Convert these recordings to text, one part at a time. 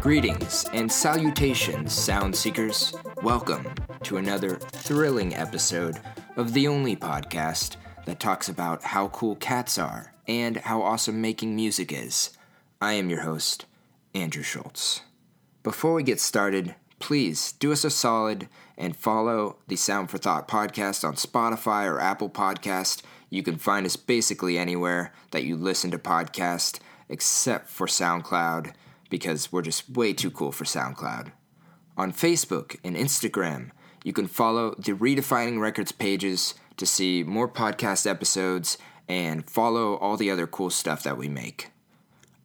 Greetings and salutations, sound seekers. Welcome to another thrilling episode of the only podcast that talks about how cool cats are and how awesome making music is. I am your host, Andrew Schultz. Before we get started, please do us a solid and follow the Sound for Thought podcast on Spotify or Apple Podcast. You can find us basically anywhere that you listen to podcasts except for SoundCloud because we're just way too cool for SoundCloud. On Facebook and Instagram, you can follow the Redefining Records pages to see more podcast episodes and follow all the other cool stuff that we make.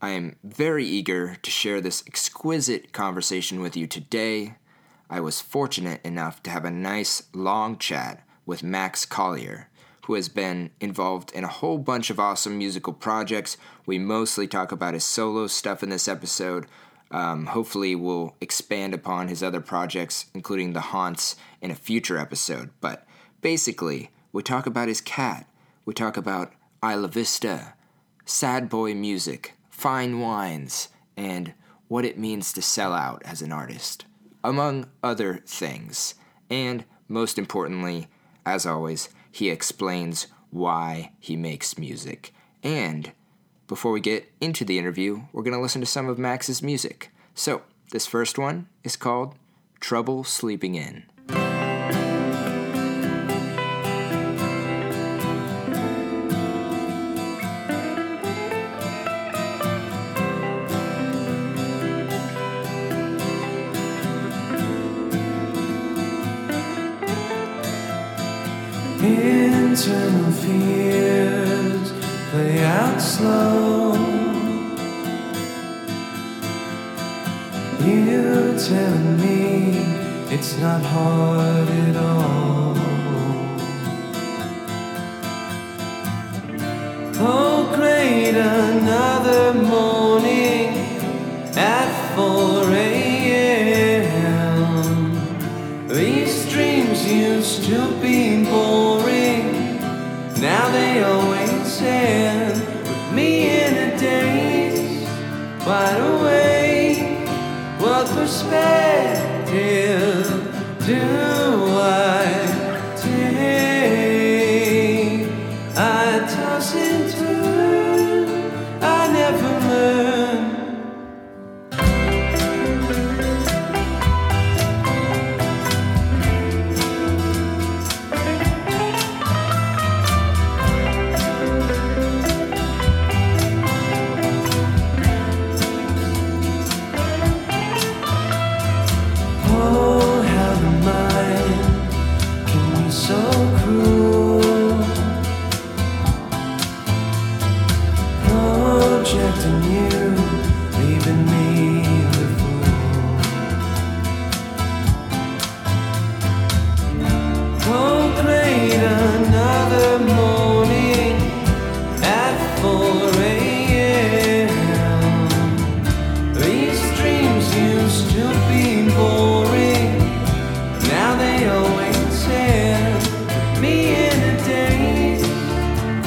I am very eager to share this exquisite conversation with you today. I was fortunate enough to have a nice long chat with Max Collier, who has been involved in a whole bunch of awesome musical projects. We mostly talk about his solo stuff in this episode. Um, hopefully, we'll expand upon his other projects, including The Haunts, in a future episode. But basically, we talk about his cat. We talk about Isla Vista, sad boy music, fine wines, and what it means to sell out as an artist, among other things. And most importantly, as always, he explains why he makes music. And before we get into the interview, we're going to listen to some of Max's music. So, this first one is called Trouble Sleeping In. Fears play out slow. You tell me it's not hard at all.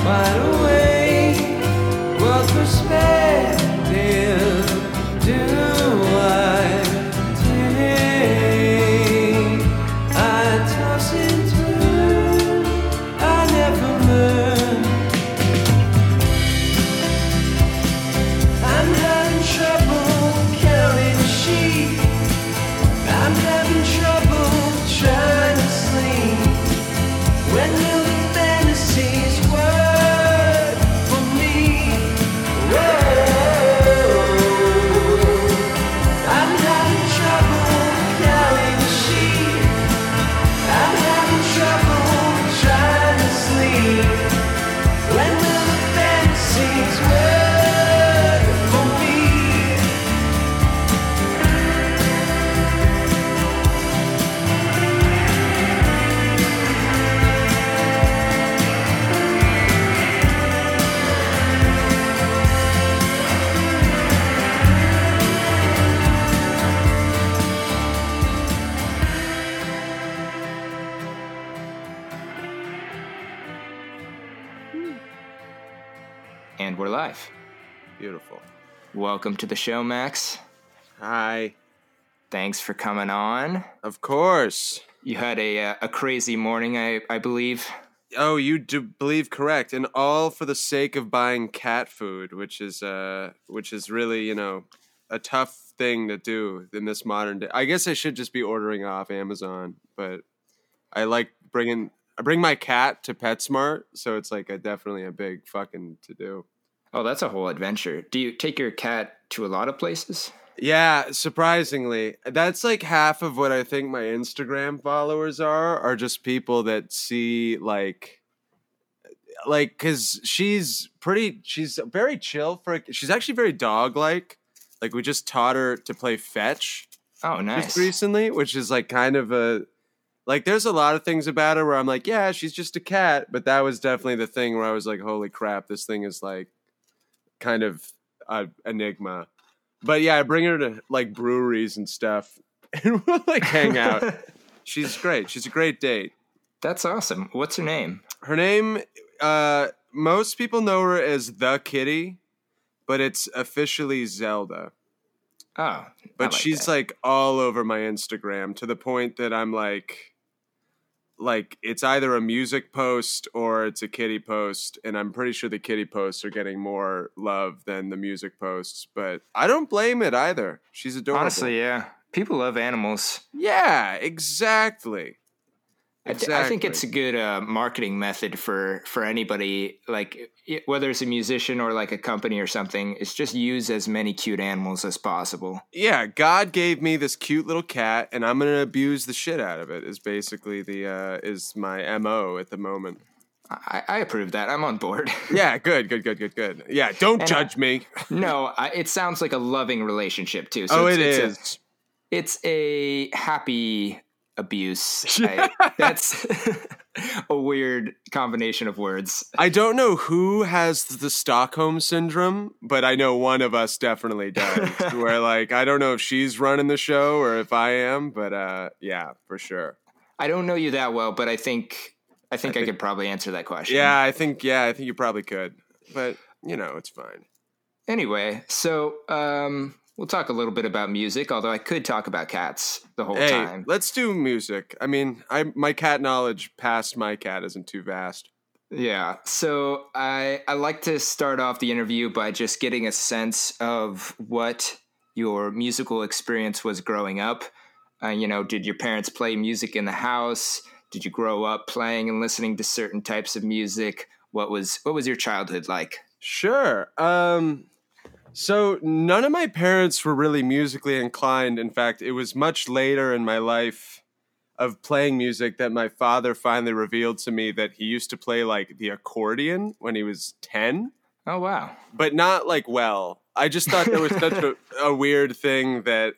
Wide awake. What perspective the show, Max. Hi. Thanks for coming on. Of course. You had a uh, a crazy morning, I I believe. Oh, you do believe correct, and all for the sake of buying cat food, which is uh, which is really you know a tough thing to do in this modern day. I guess I should just be ordering off Amazon, but I like bringing I bring my cat to PetSmart, so it's like a definitely a big fucking to do. Oh, that's a whole adventure. Do you take your cat to a lot of places? Yeah, surprisingly, that's like half of what I think my Instagram followers are are just people that see like like cuz she's pretty she's very chill for she's actually very dog like. Like we just taught her to play fetch Oh, nice. just recently, which is like kind of a like there's a lot of things about her where I'm like, yeah, she's just a cat, but that was definitely the thing where I was like, holy crap, this thing is like kind of a enigma. But yeah, I bring her to like breweries and stuff, and we'll like hang out. She's great. She's a great date. That's awesome. What's her name? Her name, uh, most people know her as the Kitty, but it's officially Zelda. Oh, But like she's that. like all over my Instagram to the point that I'm like, like it's either a music post or it's a kitty post, and I'm pretty sure the kitty posts are getting more love than the music posts. But I don't blame it either. She's adorable. honestly, yeah. People love animals. yeah, exactly. I, th- I think it's a good uh, marketing method for for anybody, like whether it's a musician or like a company or something. It's just use as many cute animals as possible. yeah. God gave me this cute little cat, and I'm gonna abuse the shit out of it. Is basically the uh, is my mo at the moment. I, I approve that. I'm on board. Yeah, good, good, good, good, good. Yeah, don't And I- judge me. no, I, it sounds like a loving relationship too. oh, it's, it it's a- it's a happy abuse. I, that's a weird combination of words. I don't know who has the Stockholm syndrome, but I know one of us definitely does. where like I don't know if she's running the show or if I am, but uh yeah, for sure. I don't know you that well, but I think I think I, think- could probably answer that question. Yeah, I think yeah, I think you probably could. But, you know, it's fine. Anyway, so um, we'll talk a little bit about music, although I could talk about cats the whole hey, time. let's do music. I mean, I my cat knowledge past my cat isn't too vast. Yeah. So I I like to start off the interview by just getting a sense of what your musical experience was growing up. Uh, you know, did your parents play music in the house? Did you grow up playing and listening to certain types of music? What was what was your childhood like? Sure. Um so none of my parents were really musically inclined. In fact, it was much later in my life of playing music that my father finally revealed to me that he used to play like the accordion when he was 10, Oh wow. but not like well. I just thought there was such a, a weird thing that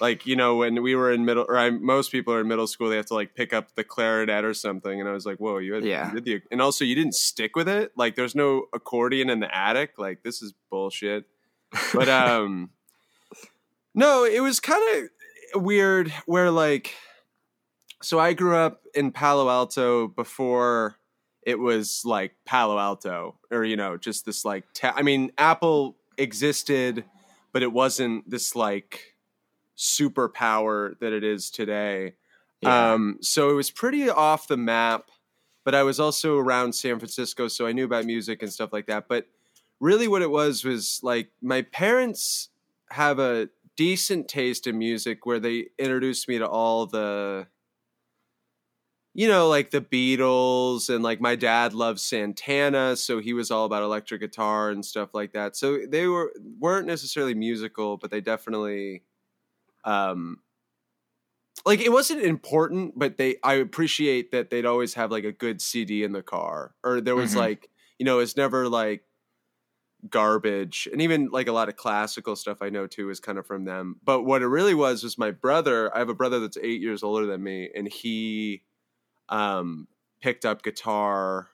like you know when we were in middle or I, most people are in middle school they have to like pick up the clarinet or something and i was like whoa you had, Yeah. you the and also you didn't stick with it like there's no accordion in the attic like this is bullshit but um no it was kind of weird where like so i grew up in palo alto before it was like palo alto or you know just this like ta- i mean apple existed but it wasn't this like superpower that it is today Yeah. um so it was pretty off the map but i was also around san francisco so i knew about music and stuff like that but really what it was was like my parents have a decent taste in music where they introduced me to all the you know like the beatles and like my dad loved santana so he was all about electric guitar and stuff like that so they were weren't necessarily musical but they definitely um like it wasn't important but they i appreciate that they'd always have like a good cd in the car or there was Mhm. like you know it's never like garbage and even like a lot of classical stuff i know too is kind of from them. But what it really was was my brother i have a brother that's eight years older than me and he um picked up guitar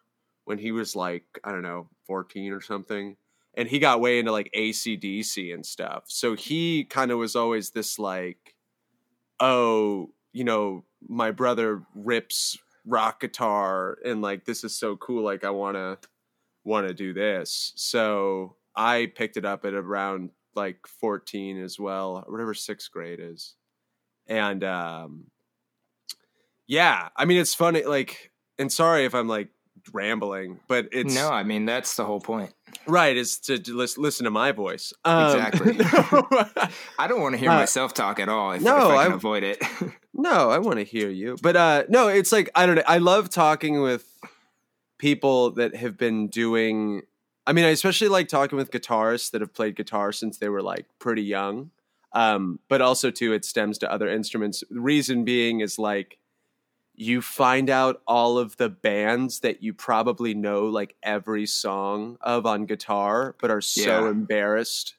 when he was like i don't know 14 or something and he got way into like acdc and stuff. So he kind of was always this like oh you know my brother rips rock guitar and like this is so cool like i want to want to do this. So I picked it up at around like 14 as well, whatever sixth grade is. And um, yeah, I mean, it's funny. Like, and sorry if I'm like rambling, but it's no, I mean, that's the whole point. right. Is to, to lis- listen to my voice. Um, Exactly. I don't want to hear Uh, myself talk at all if, no, if I can I- avoid it. No, I want to hear you. But uh no, it's like I don't know. I love talking with people that have been doing I mean, I especially like talking with guitarists that have played guitar since they were like pretty young. Um, but also too it stems to other instruments. The reason being is like you find out all of the bands that you probably know like every song of on guitar, but are so Yeah. embarrassed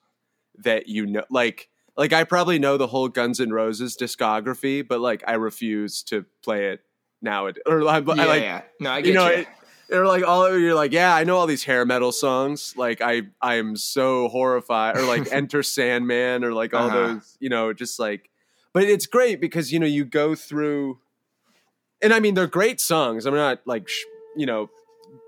that you know like like I probably know the whole Guns N' Roses discography, but like I refuse to play it now. Or I, I like yeah. No, I get you know, you. it, they're like all you're like, yeah, I know all these hair metal songs. Like I I am so horrified, or like Enter Sandman, or like all Uh-huh. those, you know, just like. But it's great because you know you go through, and I mean they're great songs. I'm not like sh- you know,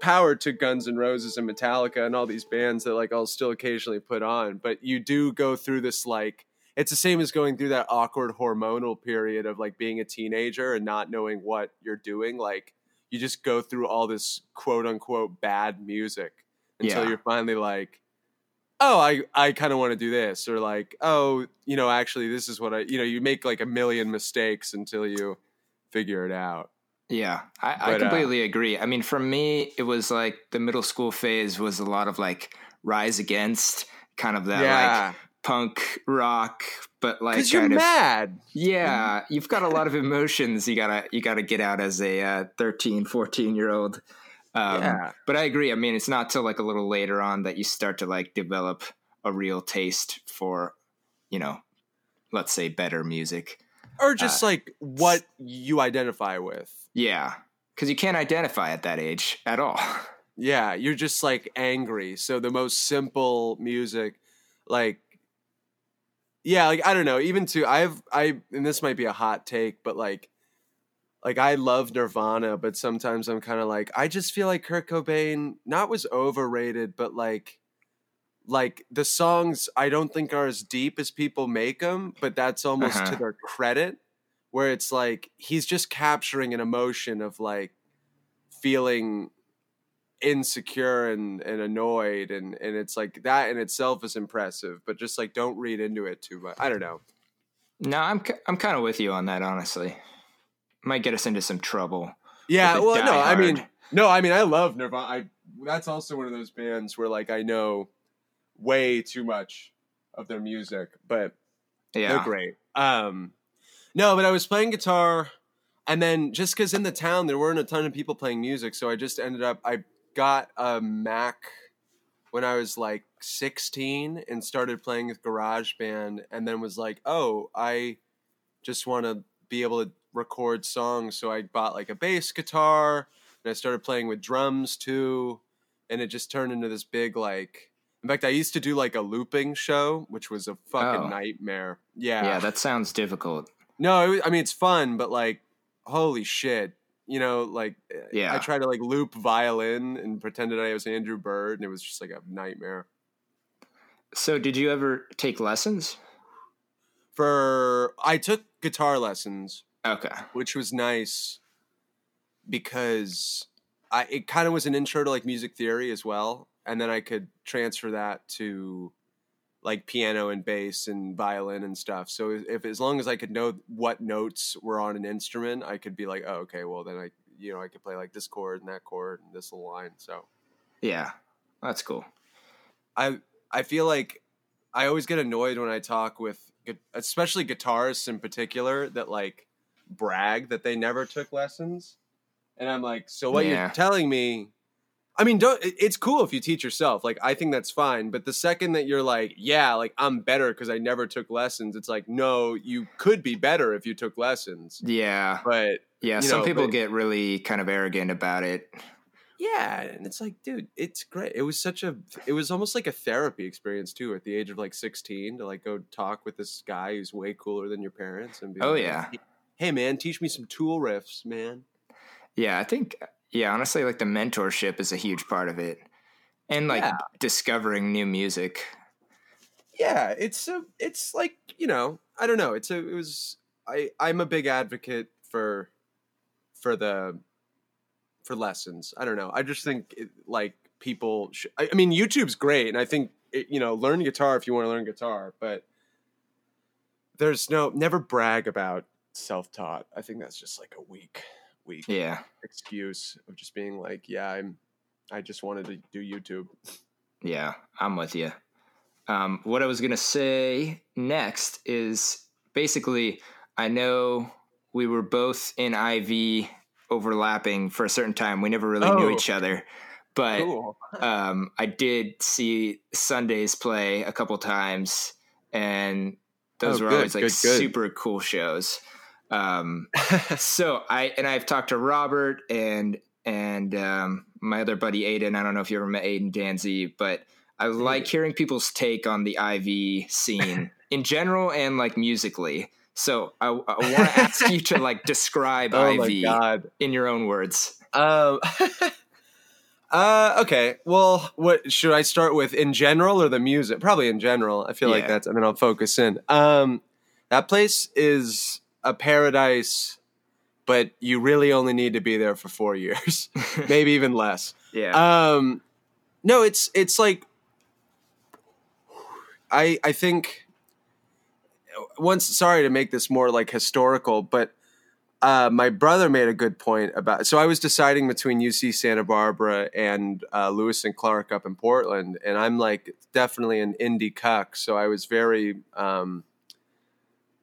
power to Guns N' Roses and Metallica and all these bands that like I'll still occasionally put on. But you do go through this like it's the same as going through that awkward hormonal period of like being a teenager and not knowing what you're doing. Like you just go through all this quote unquote bad music until Yeah. you're finally like, oh, I, I kind of want to do this. Or like, oh, you know, actually, this is what I, you know, you make like a million mistakes until you figure it out. Yeah, I, I But, uh, completely agree. I mean, for me, it was like the middle school phase was a lot of like rise against kind of that like punk rock, but like you're of mad. yeah, you've got a lot of emotions you gotta you gotta get out as a uh, 13, 14 year old. Um, Yeah. But I agree. I mean, it's not till like a little later on that you start to like develop a real taste for, you know, let's say better music. Or just uh, like what you identify with. Yeah, because you can't identify at that age at all. Yeah, you're just like angry. So the most simple music, like, yeah, like I don't know. Even to I've I and this might be a hot take, but like, like I love Nirvana, but sometimes I'm kind of like I just feel like Kurt Cobain not was overrated, but like, like the songs I don't think are as deep as people make them, but that's almost to Uh-huh. their credit, where it's like he's just capturing an emotion of like feeling insecure and, and annoyed and and it's like that in itself is impressive but just like don't read into it too much. I don't know. No, I'm I'm kind of with you on that. Honestly, might get us into some trouble. yeah well no Die i mean no i mean i love nirvana. I, that's also one of those bands where like i know way too much of their music but Yeah, they're great. Um no but i was playing guitar and then just because in the town there weren't a ton of people playing music so i just ended up i got a mac when i was like 16 and started playing with GarageBand and then was like oh i just want to be able to record songs so i bought like a bass guitar and i started playing with drums too and it just turned into this big like in fact i used to do like a looping show which was a fucking Oh. nightmare yeah, Yeah, that sounds difficult. no, it was, I mean it's fun, but like, holy shit, you know, like, Yeah. I tried to like loop violin and pretended I was Andrew Bird, and it was just like a nightmare. So, did you ever take lessons? For I took guitar lessons, Okay. which was nice because I it kind of was an intro to like music theory as well, and then I could transfer that to like piano and bass and violin and stuff. So if as long as I could know what notes were on an instrument, I could be like, oh, okay, well then I you know I could play like this chord and that chord and this little line. So Yeah, that's cool. I I feel like I always get annoyed when I talk with especially guitarists in particular that like brag that they never took lessons. And I'm like, so what Yeah. you're telling me I mean, don't it's cool if you teach yourself. Like I think that's fine, but the second that you're like, yeah, like I'm better cuz I never took lessons, it's like, no, you could be better if you took lessons. Yeah, But yeah. Some know, people but- get really kind of arrogant about it. Yeah, and it's like, dude, it's great. It was such a, it was almost like a therapy experience too. At the age of like sixteen, to like go talk with this guy who's way cooler than your parents, and be Oh, like, yeah. hey man, teach me some tool riffs, man. Yeah, I think. Yeah, honestly, like the mentorship is a huge part of it. and like Yeah. discovering new music. yeah it's a it's like you know i don't know it's a it was i i'm a big advocate for for the for lessons i don't know i just think it, like people sh- I, I mean youtube's great and i think it, you know learn guitar if you want to learn guitar but there's no never brag about self-taught i think that's just like a weak weak Yeah, excuse of just being like yeah i'm i just wanted to do youtube yeah, I'm with you. Um, what I was gonna say next is basically, I know we were both in IV overlapping for a certain time. We never really knew Oh. each other, but cool um, I did see Sundays play a couple times, and those Oh, were good, always like good, good. super cool shows. Um, so I and I've talked to Robert and and um, my other buddy Aiden. I don't know if you ever met Aiden Danzy, but I like hearing people's take on the IV scene in general and like musically. So I, I want to ask you to like describe oh IV in your own words. Um. uh. Okay. Well, what should I start with in general or the music? Probably in general. I feel like that's. I mean, I'll focus in. Um, that place is a paradise, but you really only need to be there for four years, maybe even less. Yeah. Um, no, it's it's like I I think once. Sorry to make this more like historical, but uh, my brother made a good point about. So I was deciding between UC Santa Barbara and uh, Lewis and Clark up in Portland, and I'm like definitely an indie cuck. So I was very. Um,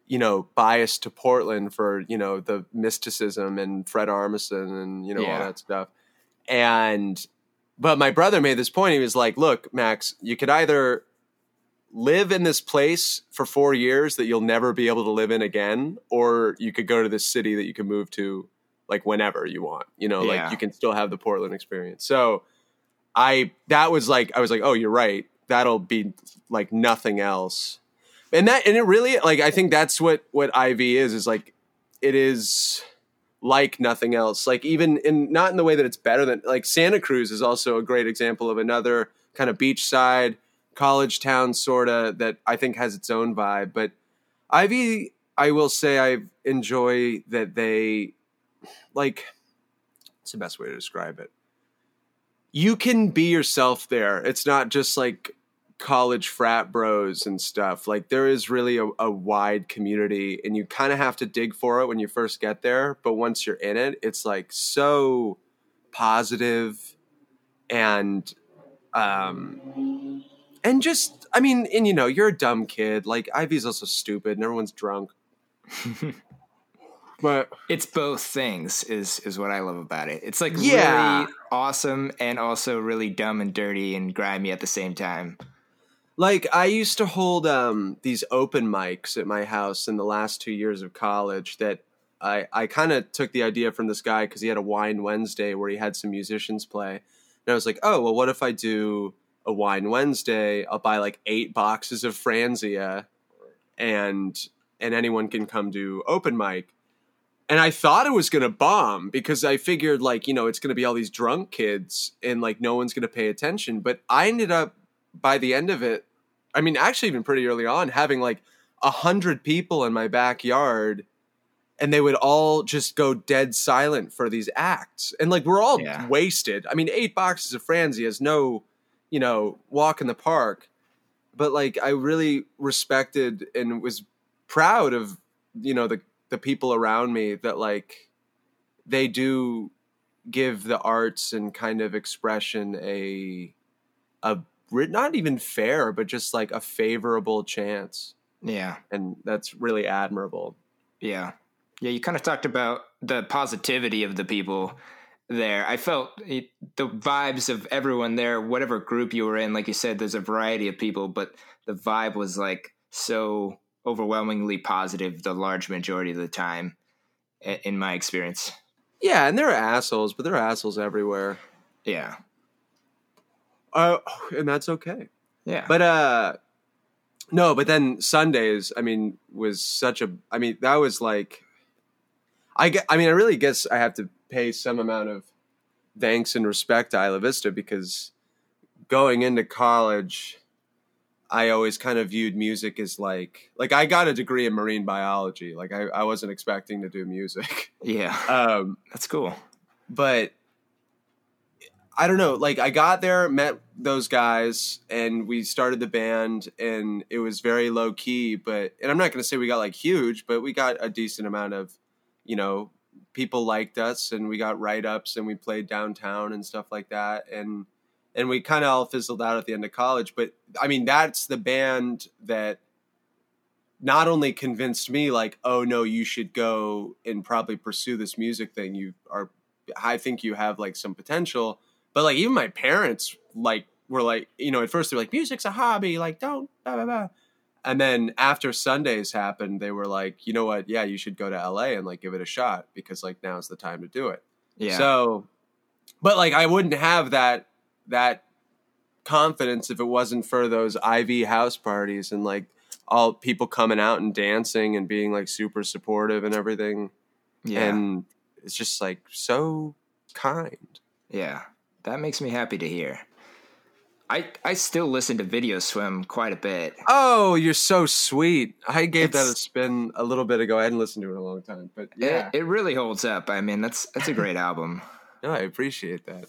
you know, biased to Portland for you know the mysticism and Fred Armisen and you know all that stuff, and but my brother made this point. He was like, "Look, Max, you could either live in this place for four years that you'll never be able to live in again, or you could go to this city that you can move to like whenever you want. You know, Yeah. like you can still have the Portland experience." So, I that was like I was like, "Oh, you're right. That'll be like nothing else." And that and it really like I think that's what what IV is is like it is like nothing else. Like even in not in the way that it's better than like Santa Cruz is also a great example of another kind of beachside college town sorta that I think has its own vibe. But IV, I will say I enjoy that they like it's the best way to describe it. You can be yourself there. It's not just like college frat bros and stuff. Like there is really a, a wide community, and you kind of have to dig for it when you first get there. But once you're in it, it's like so positive and um and just I mean, and you know, you're a dumb kid. Like IV's also stupid, and everyone's drunk. but it's both things is is what I love about it. It's like Yeah. really awesome and also really dumb and dirty and grimy at the same time. Like I used to hold um, these open mics at my house in the last two years of college. That I I kind of took the idea from this guy because he had a wine Wednesday where he had some musicians play, and I was like, oh well, what if I do a wine Wednesday? I'll buy like eight boxes of Franzia, and and anyone can come do open mic. And I thought it was gonna bomb because I figured like you know it's gonna be all these drunk kids and like no one's gonna pay attention. But I ended up by the end of it, I mean, actually, even pretty early on, having like a hundred people in my backyard, and they would all just go dead silent for these acts, and like we're all Yeah. wasted. I mean, eight boxes of Franzi is no, you know, walk in the park, but like I really respected and was proud of you know the the people around me that like they do give the arts and kind of expression a a not even fair but just like a favorable chance Yeah. and that's really admirable Yeah. Yeah, you kind of talked about the positivity of the people there. I felt it, the vibes of everyone there, whatever group you were in, like you said, there's a variety of people, but the vibe was like so overwhelmingly positive the large majority of the time, in my experience. yeah and there are assholes but there are assholes everywhere Yeah. Uh, and that's okay Yeah. but uh no but then sundays i mean was such a i mean that was like i get i mean i really guess i have to pay some amount of thanks and respect to isla vista because going into college, I always kind of viewed music as like like I got a degree in marine biology. Like I, I wasn't expecting to do music. Yeah, Um, that's cool. but I don't know. Like I got there, met those guys, and we started the band, and it was very low key. But and I'm not going to say we got like huge, but we got a decent amount of, you know, people liked us, and we got write ups, and we played downtown and stuff like that, and and we kind of all fizzled out at the end of college. But I mean, that's the band that not only convinced me like oh no you should go and probably pursue this music thing you are i think you have like some potential but like even my parents like were like you know at first they were like music's a hobby like don't blah, blah, blah. and then after sundays happened they were like you know what yeah you should go to la and like give it a shot because like now's the time to do it Yeah. so but like i wouldn't have that that confidence if it wasn't for those iv house parties and like all people coming out and dancing and being like super supportive and everything yeah. and it's just like so kind Yeah, that makes me happy to hear. I I still listen to Video Swim quite a bit. oh you're so sweet i gave that a It's- spin a little bit ago i hadn't listened to it in a long time but yeah It, it really holds up. I mean, that's that's a great album. no i appreciate that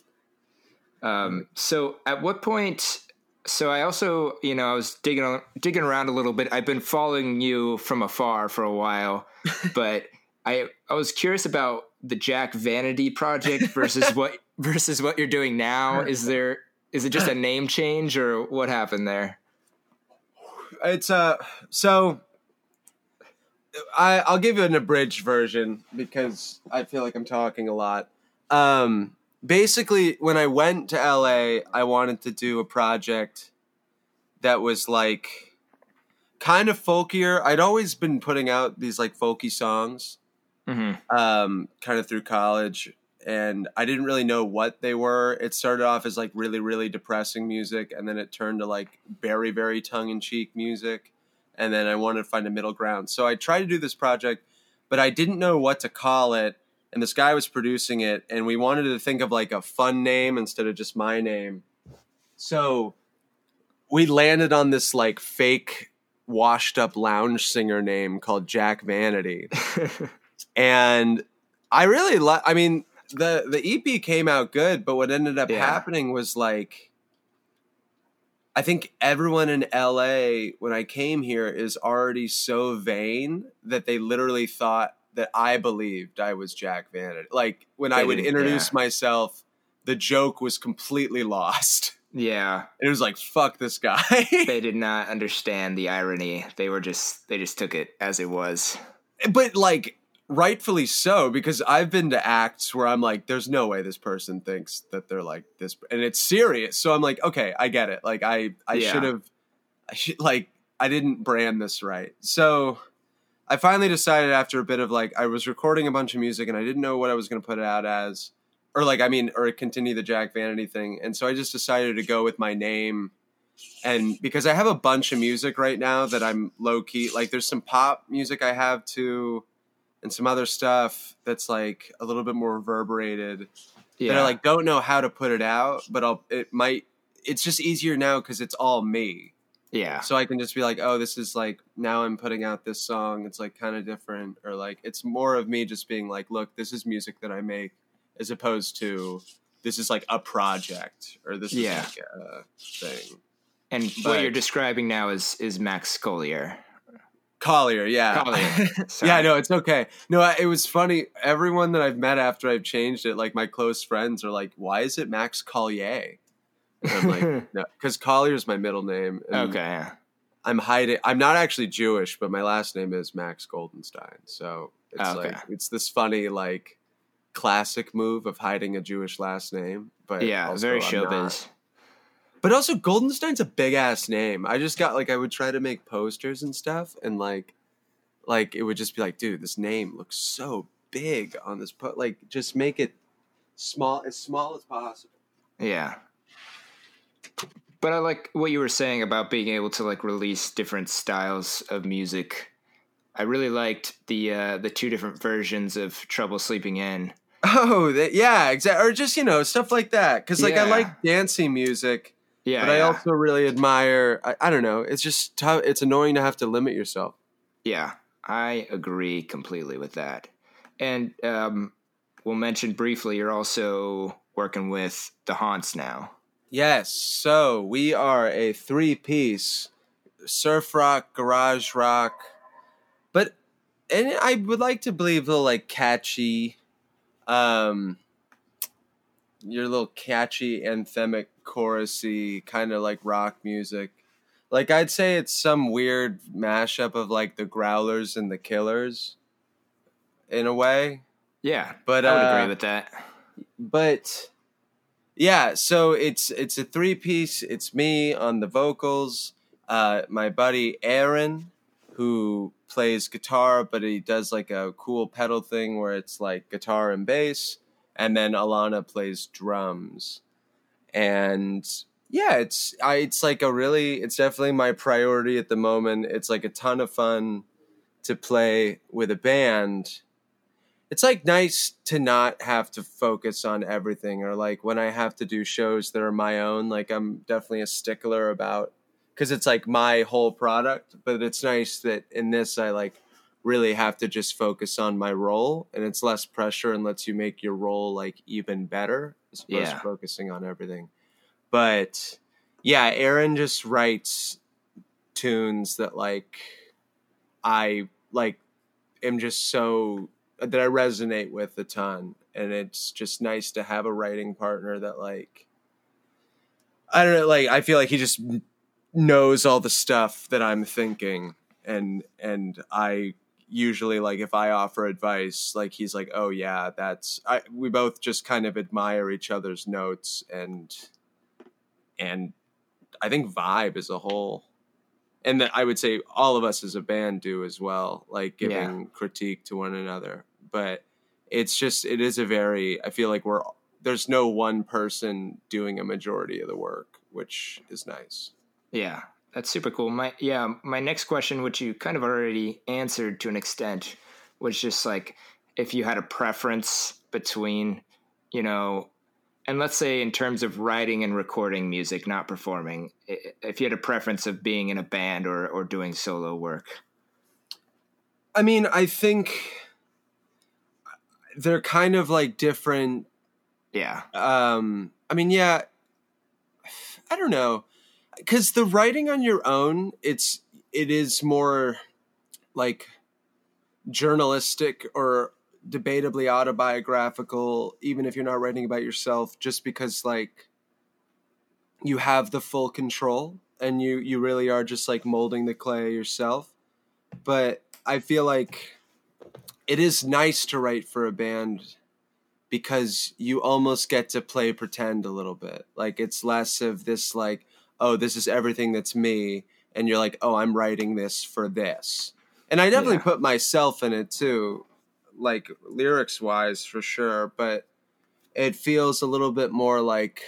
Um, so at what point? So I also, you know, I was digging on, digging around a little bit. I've been following you from afar for a while, but I I was curious about the Jack Vanity project versus what versus what you're doing now. Is there is it just a name change or what happened there? it's uh so I I'll give you an abridged version because I feel like I'm talking a lot. Um basically when I went to LA, I wanted to do a project that was like kind of folkier. I'd always been putting out these like folky songs Mm-hmm. um, kind of through college, and I didn't really know what they were. It started off as like really, really depressing music, and then it turned to like very, very tongue in cheek music, and then I wanted to find a middle ground. So I tried to do this project, but I didn't know what to call it. And this guy was producing it, and we wanted to think of like a fun name instead of just my name. So we landed on this like fake washed up lounge singer name called Jack Vanity and I really like. I mean, the the EP came out good, but what ended up Yeah. happening was like, I think everyone in LA when I came here is already so vain that they literally thought that I believed I was Jack Vanity. Like when I would introduce yeah. myself, the joke was completely lost. yeah, It was like, "Fuck this guy." they did not understand the irony. They were just they just took it as it was. but like rightfully so because i've been to acts where i'm like there's no way this person thinks that they're like this and it's serious. So i'm like okay i get it. Like i i Yeah. should have i should like i didn't brand this right. So i finally decided after a bit of like i was recording a bunch of music and i didn't know what i was going to put it out as or like i mean or continue the jack vanity thing. And so i just decided to go with my name. And because I have a bunch of music right now that I'm low key like there's some pop music I have too and some other stuff that's like a little bit more reverberated Yeah, that I like don't know how to put it out but I'll it might it's just easier now cuz it's all me. Yeah, so I can just be like oh this is like now I'm putting out this song. It's like kind of different or like it's more of me just being like look this is music that I make as opposed to this is like a project or this Yeah. is like a thing. And what you're describing now is is Max Collier. Collier, yeah. Collier. Yeah, no, it's okay. No, I- it was funny. Everyone that I've met after I've changed it, like my close friends, are like, "Why is it Max Collier?" And I'm like, "No, because Collier is my middle name." okay. I'm hiding. I'm not actually Jewish, but my last name is Max Goldenstein. So it's Oh, okay. like it's this funny like classic move of hiding a Jewish last name. But Yeah, very I'm showbiz. not. But also Goldenstein's a big ass name. I just got like I would try to make posters and stuff and like like it would just be like, dude, this name looks so big on this po- like just make it small as small as possible. Yeah. But I like what you were saying about being able to like release different styles of music. I really liked the uh, the two different versions of Trouble Sleeping In. Oh, that, yeah, exactly. Or just, you know, stuff like that cuz like I like dancing music Yeah, but I also really admire. I, I don't know. It's just tough. It's annoying to have to limit yourself. Yeah, I agree completely with that. And um, we'll mention briefly, you're also working with the Haunts now. Yes. So we are a three-piece surf rock, garage rock, but and I would like to believe a little like catchy, um, your little catchy anthemic chorusy kind of like rock music. Like I'd say it's some weird mashup of like the Growlers and the Killers, in a way. Yeah, But I would uh, agree with that. but yeah so it's it's a three piece it's me on the vocals uh my buddy aaron who plays guitar but he does like a cool pedal thing where it's like guitar and bass and then alana plays drums. And yeah it's i it's like a really it's definitely my priority at the moment. It's like a ton of fun to play with a band. It's like nice to not have to focus on everything or like when i have to do shows that are my own like i'm definitely a stickler about because it's like my whole product. But it's nice that in this i like really have to just focus on my role and it's less pressure and lets you make your role like even better as opposed Yeah. to focusing on everything but yeah aaron just writes tunes that like i like am just so that I resonate with a ton, and it's just nice to have a writing partner that like I don't know, like I feel like he just knows all the stuff that I'm thinking, and and I usually like if I offer advice, like he's like, oh yeah, that's I. We both just kind of admire each other's notes and and I think vibe as a whole. And that I would say all of us as a band do as well, like giving critique to one another. But it's just it is a very I feel like we're there's no one person doing a majority of the work, which is nice. Yeah, that's super cool. My yeah, my next question, which you kind of already answered to an extent, was just like if you had a preference between, you know, and let's say in terms of writing and recording music, not performing, if you had a preference of being in a band or or doing solo work. I mean, I think they're kind of like different Yeah, um i mean yeah i don't know because the writing on your own it's it is more like journalistic or debatably autobiographical even if you're not writing about yourself just because like you have the full control and you you really are just like molding the clay yourself but i feel like it is nice to write for a band because you almost get to play pretend a little bit. Like it's less of this like, oh, this is everything that's me, and you're like, oh, I'm writing this for this. And I definitely Yeah. put myself in it too, like lyrics wise for sure, but it feels a little bit more like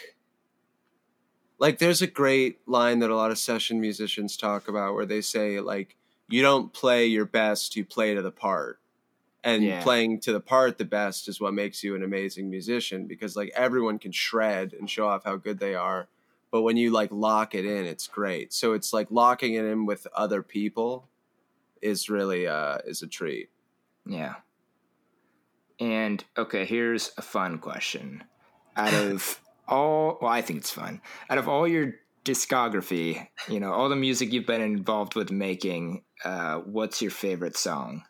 like there's a great line that a lot of session musicians talk about where they say like you don't play your best, you play to the part and Yeah. playing to the part the best is what makes you an amazing musician because like everyone can shred and show off how good they are but when you like lock it in it's great so it's like locking it in with other people is really uh is a treat yeah. And okay, here's a fun question. Out of all, well, I think it's fun. Out of all your discography, you know, all the music you've been involved with making, uh, what's your favorite song?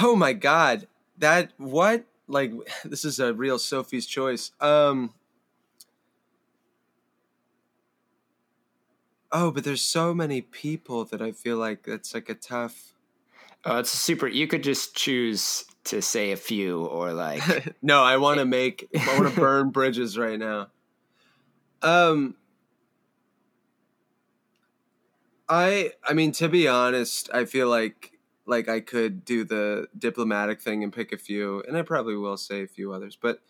oh my god that what like this is a real sophie's choice um oh but there's so many people that i feel like it's like a tough Oh, it's super. You could just choose to say a few or like, no, I want to make I want to burn bridges right now. Um I I mean to be honest, I feel like like I could do the diplomatic thing and pick a few and I probably will say a few others, but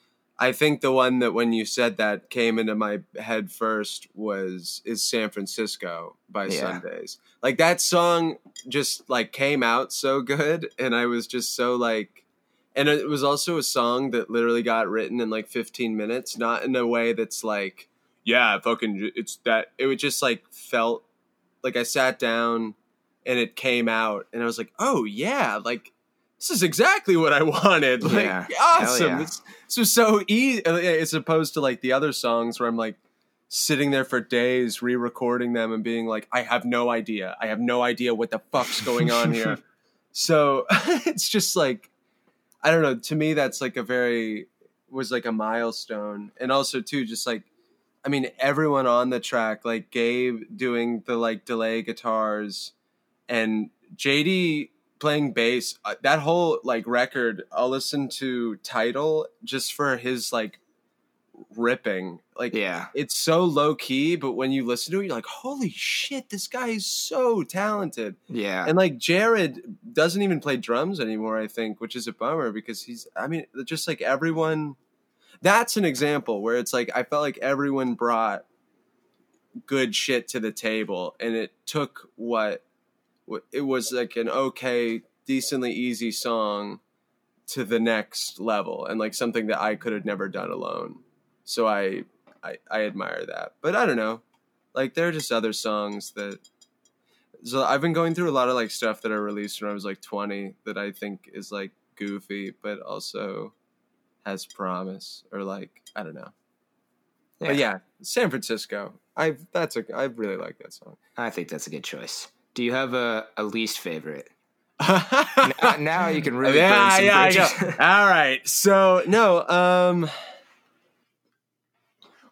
I think the one that when you said that came into my head first was is San Francisco by Yeah. Sundays. Like that song just like came out so good and I was just so like and it was also a song that literally got written in like 15 minutes not in a way that's like yeah, fucking, it's that. It was just like felt like I sat down and it came out, and I was like, oh yeah, like this is exactly what I wanted. Like, Yeah. awesome. Yeah. This, this was so uh, easy, as opposed to like the other songs where I'm like sitting there for days re-recording them and being like, I have no idea. I have no idea what the fuck's going on here. so it's just like, I don't know. To me, that's like a very was like a milestone, and also too, just like, I mean, everyone on the track, like Gabe doing the like delay guitars, and JD playing bass. uh, That whole like record, I'll listen to title just for his like ripping. Like, Yeah. it's so low key, but when you listen to it, you're like, holy shit, this guy is so talented. Yeah. And like Jared doesn't even play drums anymore, I think, which is a bummer because he's, I mean, just like everyone, that's an example where it's like, I felt like everyone brought good shit to the table and it took what, what it was like an okay, decently easy song to the next level and like something that I could have never done alone. So I, I, I admire that. But I don't know. Like there are just other songs that so I've been going through a lot of like stuff that I released when I was like 20 that I think is like goofy, but also has promise or like I don't know. But yeah, San Francisco. I've that's a I really like that song. I think that's a good choice. Do you have a, a least favorite? now, now you can really burn some yeah, bridges. yeah. All right. So no, um,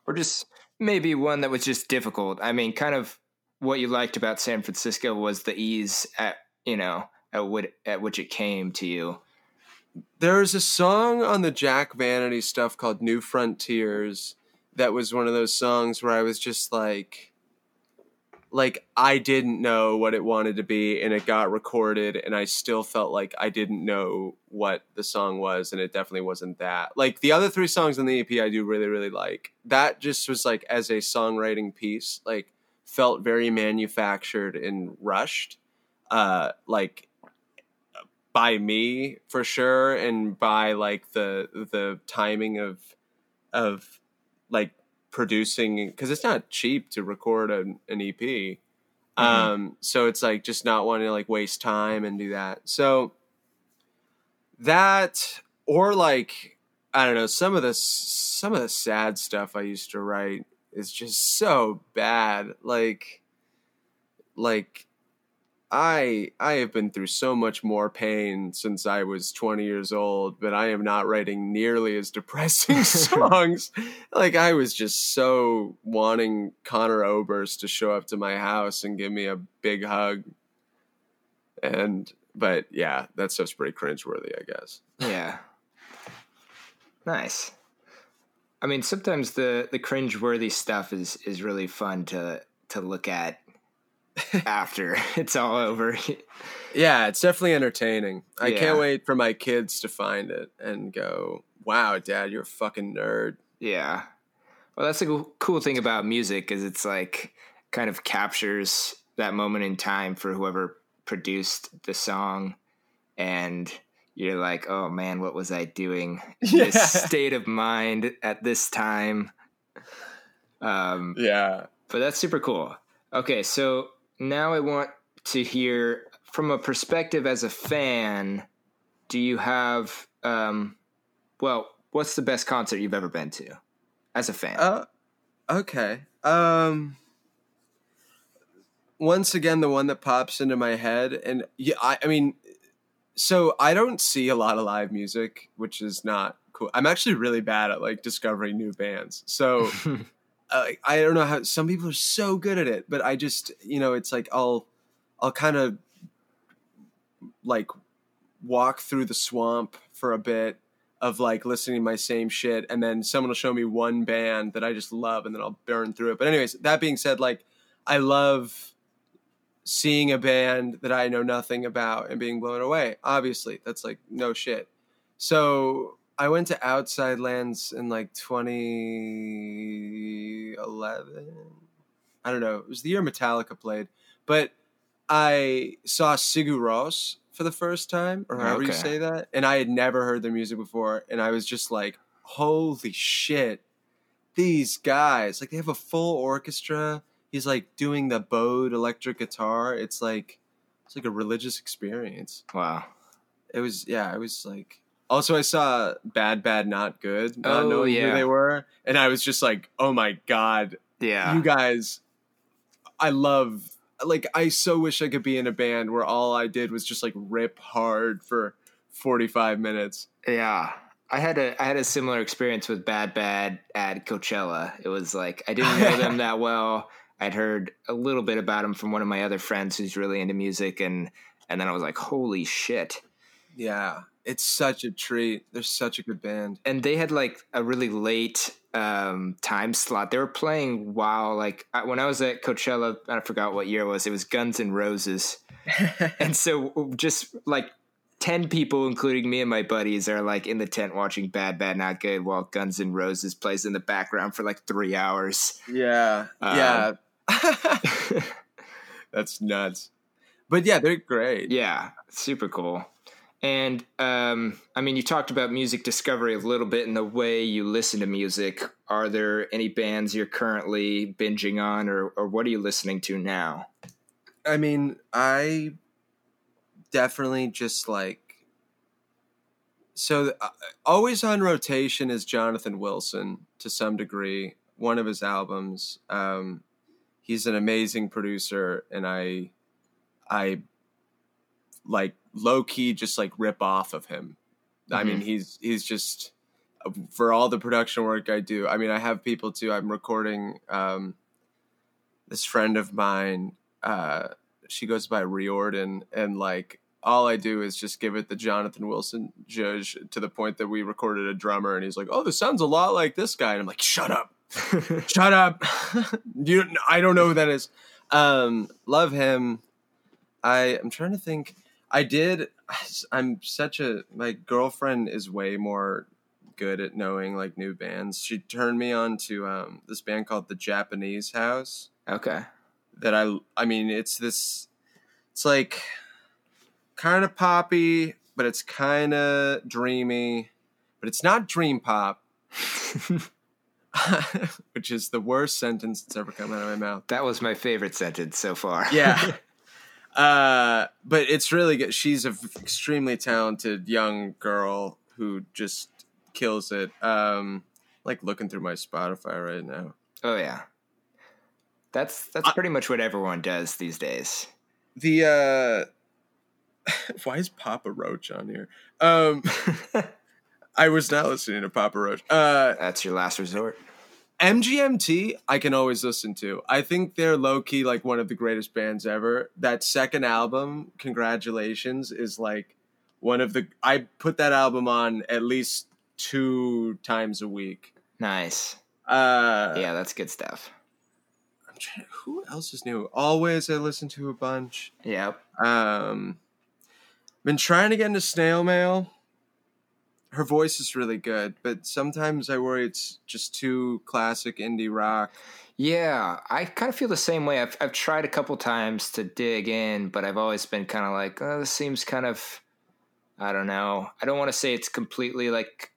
or just maybe one that was just difficult. I mean, kind of what you liked about San Francisco was the ease at you know at what at which it came to you. there's a song on the Jack Vanity stuff called New Frontiers that was one of those songs where I was just like like I didn't know what it wanted to be and it got recorded and I still felt like I didn't know what the song was and it definitely wasn't that. Like the other three songs on the EP I do really really like. That just was like as a songwriting piece like felt very manufactured and rushed. Uh like by me for sure and by like the the timing of of like producing because it's not cheap to record an, an ep um so it's like just not wanting to like waste time and do that. So that or like i don't know some of the some of the sad stuff i used to write is just so bad. Like like I I have been through so much more pain since I was 20 years old, but I am not writing nearly as depressing songs. Like I was just so wanting Conor Oberst to show up to my house and give me a big hug. And but yeah, that stuff's pretty cringeworthy, I guess. Yeah. Nice. I mean, sometimes the the cringeworthy stuff is is really fun to to look at after it's all over. Yeah, it's definitely entertaining. I Yeah. can't wait for my kids to find it and go, "Wow, dad, you're a fucking nerd." yeah. Well, that's the cool- cool thing about music is it's like kind of captures that moment in time for whoever produced the song and you're like, "Oh man, what was I doing? Yeah. This state of mind at this time." Um Yeah. But that's super cool. Okay, so now I want to hear from a perspective as a fan. Do you have, um, well, what's the best concert you've ever been to as a fan? Uh, okay. Um, once again, the one that pops into my head, and yeah, I, I mean, so I don't see a lot of live music, which is not cool. I'm actually really bad at like discovering new bands. So uh, I don't know how some people are so good at it, but I just, you know, it's like I'll, I'll kind of like walk through the swamp for a bit of like listening to my same shit and then someone will show me one band that I just love and then I'll burn through it. But anyways, that being said, like I love seeing a band that I know nothing about and being blown away. Obviously, that's like no shit. So I went to Outside Lands in like 2011. I don't know. It was the year Metallica played, but I saw Sigur Rós for the first time, or however you say that, and I had never heard their music before, and I was just like, "Holy shit, these guys. Like they have a full orchestra. He's like doing the bowed electric guitar. It's like it's like a religious experience. Wow. It was yeah, it was like also I saw Bad Bad Not Good, not Oh, knowing yeah. who they were. And I was just like, oh my God, Yeah. you guys I love like I so wish I could be in a band where all I did was just like rip hard for 45 minutes. Yeah. I had a I had a similar experience with Bad Bad at Coachella. It was like I didn't know them that well. I'd heard a little bit about them from one of my other friends who's really into music and and then I was like, "Holy shit." Yeah, it's such a treat. They're such a good band. And they had like a really late um time slot. They were playing while like I- when I was at Coachella, I forgot what year it was. It was Guns N' Roses. and so just like 10 people including me and my buddies are like in the tent watching bad bad not good while Guns N' Roses plays in the background for like three hours Yeah, Um, yeah. That's nuts. But yeah, they're great. yeah super cool and um i mean you talked about music discovery a little bit in the way you listen to music are there any bands you're currently binging on or, or what are you listening to now I mean, I definitely just like so uh, always on rotation is Jonathan Wilson to some degree. One of his albums. Um, he's an amazing producer, and I, I like low key just like rip off of him. I mean, he's he's just for all the production work I do. I mean, I have people too. I'm recording. Um, this friend of mine uh she goes by Riordan and like all I do is just give it the Jonathan Wilson judge to the point that we recorded a drummer and he's like, "Oh, this sounds a lot like this guy." And I'm like, "Shut up. Shut up. you I don't know who that is." Um love him. I I'm trying to think I did I'm such a my girlfriend is way more good at knowing like new bands. She turned me on to um this band called The Japanese House okay that I I mean it's this it's like kind of poppy, but it's kind of dreamy, but it's not dream pop, which is the worst sentence that's ever come out of my mouth. that was my favorite sentence so far Yeah. uh, but it's really good. She's an extremely talented young girl who just kills it. Um, like looking through my Spotify right now. Oh yeah. That's that's I- pretty much what everyone does these days. The uh why is Papa Roach on here? Um I was not listening to Papa Roach. Uh That's your last resort. MGMT I can always listen to. I think they're low key like one of the greatest bands ever. That second album, Congratulations, is like one of the I put that album on at least two times a week. Nice. Uh Yeah, that's good stuff. I'm trying who else is new? Always I listen to a bunch. Yep. Um, been trying to get into snail mail. Her voice is really good, but sometimes I worry it's just too classic indie rock. Yeah, I kind of feel the same way. I've I've tried a couple times to dig in, but I've always been kind of like, oh, this seems kind of, I don't know. I don't want to say it's completely like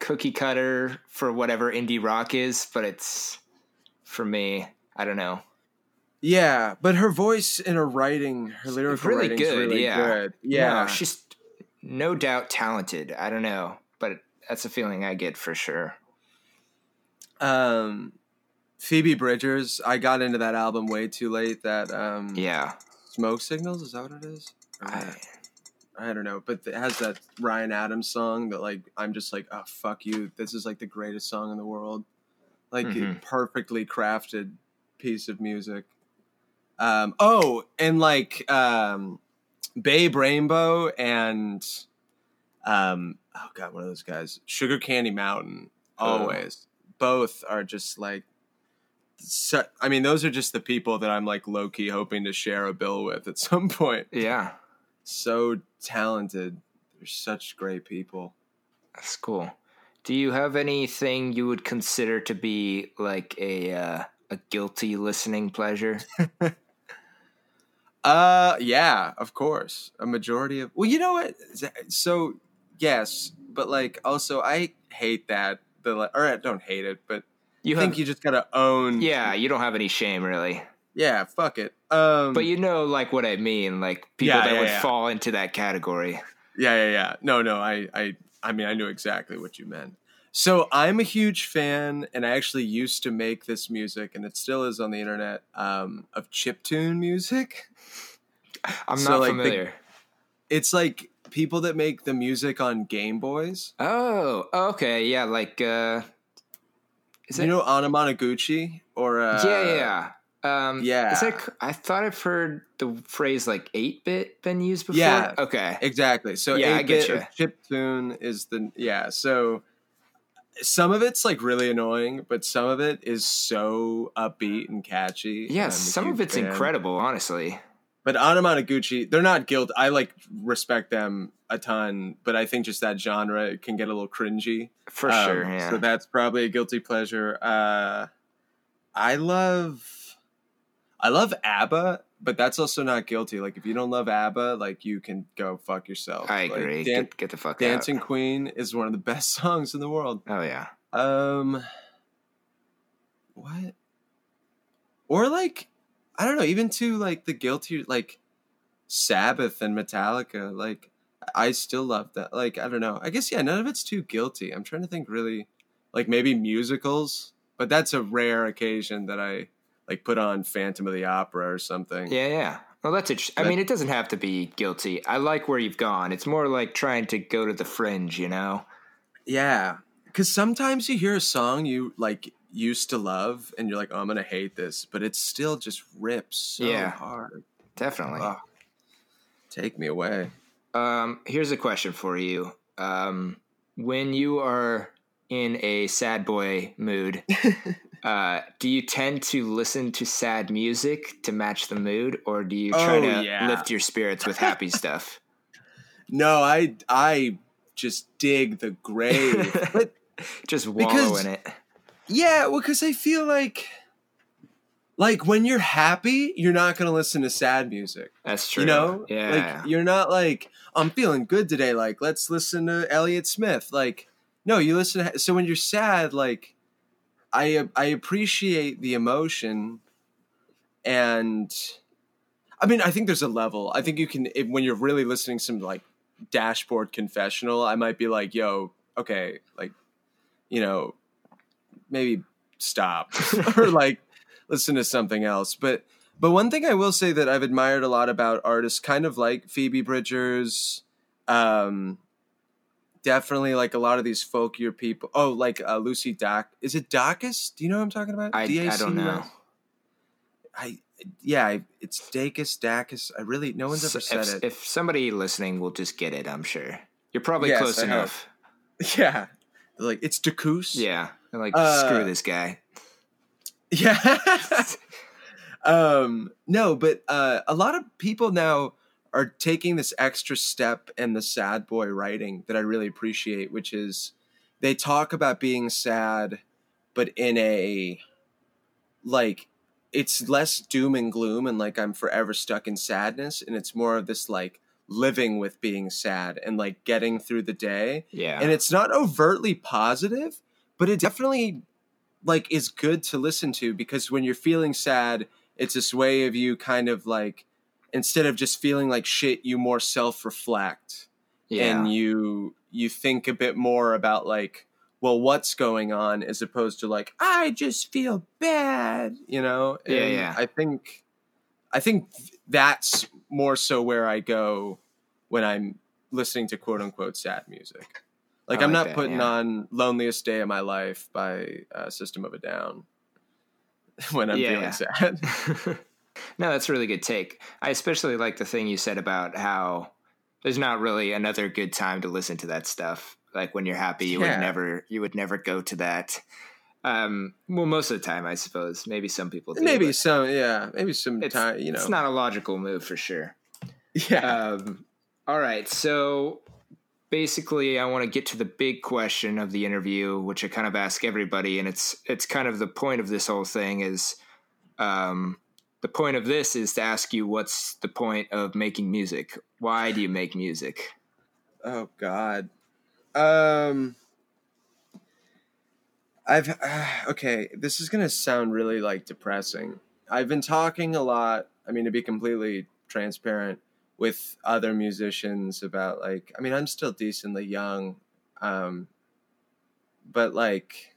cookie cutter for whatever indie rock is, but it's for me. I don't know. Yeah, but her voice and her writing, her lyrical really writing's good, really yeah. good. Yeah, No, she's no doubt talented. I don't know, but that's a feeling I get for sure. um, Phoebe Bridgers. I got into that album way too late. That um, Yeah, Smoke Signals is that what it is? I. I don't know, but it has that Ryan Adams song that like I'm just like, oh fuck you. This is like the greatest song in the world. Like Mhm. perfectly crafted piece of music. Um oh, and like um Babe Rainbow and um oh god, one of those guys. Sugar Candy Mountain. Oh. Always. Both are just like so, I mean, those are just the people that I'm like low key hoping to share a bill with at some point yeah, so talented. They're such great people. that's cool. Do you have anything you would consider to be like a uh, a guilty listening pleasure? Uh, yeah, of course. A majority of well, you know what? So yes, but like also I hate that the le- or I don't hate it, but You I think you just gotta own. yeah, you don't have any shame really. yeah, fuck it. Um, But you know, like what I mean, like people Yeah, that yeah, would yeah. fall into that category. Yeah, yeah, yeah. No, no, I, I, I mean, I knew exactly what you meant. So I'm a huge fan, and I actually used to make this music, and it still is on the internet, um, of chiptune music. I'm So, not like, the- familiar. It's like people that make the music on Game Boys. Oh, okay, yeah, like uh, is you it? know Anamanaguchi or uh, yeah, yeah. Um, yeah. Is that, I thought I've heard the phrase like eight bit been used before. Yeah. Okay. Exactly. So Yeah, I 8-bit getcha. or chiptune is the yeah. So some of it's like really annoying, but some of it is so upbeat and catchy. and Yeah, a some of it's fan. incredible, honestly. But Anamanaguchi, they're not guilt. I like respect them a ton, but I think just that genre can get a little cringy. For Um, sure. Yeah. So that's probably a guilty pleasure. Uh, I love, I love ABBA, but that's also not guilty. Like if you don't love ABBA, like you can go fuck yourself. I Like, agree. Dan- get, get the fuck Dancing out. Queen is one of the best songs in the world. Oh yeah. Um, what? Or like, I don't know. Even to like the guilty, like Sabbath and Metallica. Like, I still love that. Like, I don't know. I guess yeah. None of it's too guilty. I'm trying to think. Really, like maybe musicals, but that's a rare occasion that I like put on Phantom of the Opera or something. Yeah, yeah. Well, that's it. I mean, it doesn't have to be guilty. I like where you've gone. It's more like trying to go to the fringe, you know? Yeah, because sometimes you hear a song you like used to love, and you're like, "Oh, I'm gonna hate this," but it still just rips so Yeah. hard. Definitely. Take me away. Um, here's a question for you. Um, when you are in a sad boy mood, uh, do you tend to listen to sad music to match the mood, or do you try Oh, to yeah. lift your spirits with happy stuff? No, I I just dig the grave, but Just wallow Because- in it. yeah, well, because I feel like like when you're happy, you're not gonna listen to sad music. That's true. You know, yeah. like you're not like I'm feeling good today. Like let's listen to Elliott Smith. Like no, you listen. To, so when you're sad, like I I appreciate the emotion, and I mean I think there's a level. I think you can if, when you're really listening to some like dashboard confessional. I might be like, yo, okay, like you know, maybe stop or like listen to something else. But but one thing I will say that I've admired a lot about artists, kind of like Phoebe Bridgers, um, definitely like a lot of these folkier people. Oh, like uh, Lucy Dac. Is it Dacus? Do you know what I'm talking about? I, I don't know. D-A-C-U-S? I yeah, I, it's Dacus, Dacus. I really no one's ever said if, it. if somebody listening will just get it, I'm sure. You're probably Yes, close I enough. yeah, like it's Dacus. Yeah. They're like, Uh, screw this guy. Yeah. um, no, but uh, a lot of people now are taking this extra step in the sad boy writing that I really appreciate, which is they talk about being sad, but in a like it's less doom and gloom and like I'm forever stuck in sadness, and it's more of this like living with being sad and like getting through the day Yeah. and it's not overtly positive but it definitely like is good to listen to because when you're feeling sad it's this way of you kind of like instead of just feeling like shit you more self-reflect yeah. and you you think a bit more about like well what's going on as opposed to like i just feel bad you know Yeah, And yeah. i think i think that's more so where i go when i'm listening to quote unquote sad music like I i'm not that, putting yeah. on loneliest day of my life by uh, system of a down when i'm Yeah, feeling yeah. sad no, that's a really good take. I especially like the thing you said about how there's not really another good time to listen to that stuff. Like when you're happy, you Yeah. would never you would never go to that. Um, well, most of the time, I suppose. Maybe some people do. maybe some yeah maybe some time you know it's not a logical move for sure. yeah Um, all right, so basically, I want to get to the big question of the interview, which I kind of ask everybody, and it's it's kind of the point of this whole thing is, um, the point of this is to ask you what's the point of making music? Why do you make music? Oh God. Um I've uh, okay. This is gonna sound really like depressing. I've been talking a lot. I mean, to be completely transparent with other musicians about like. I mean, I'm still decently young, um, but like,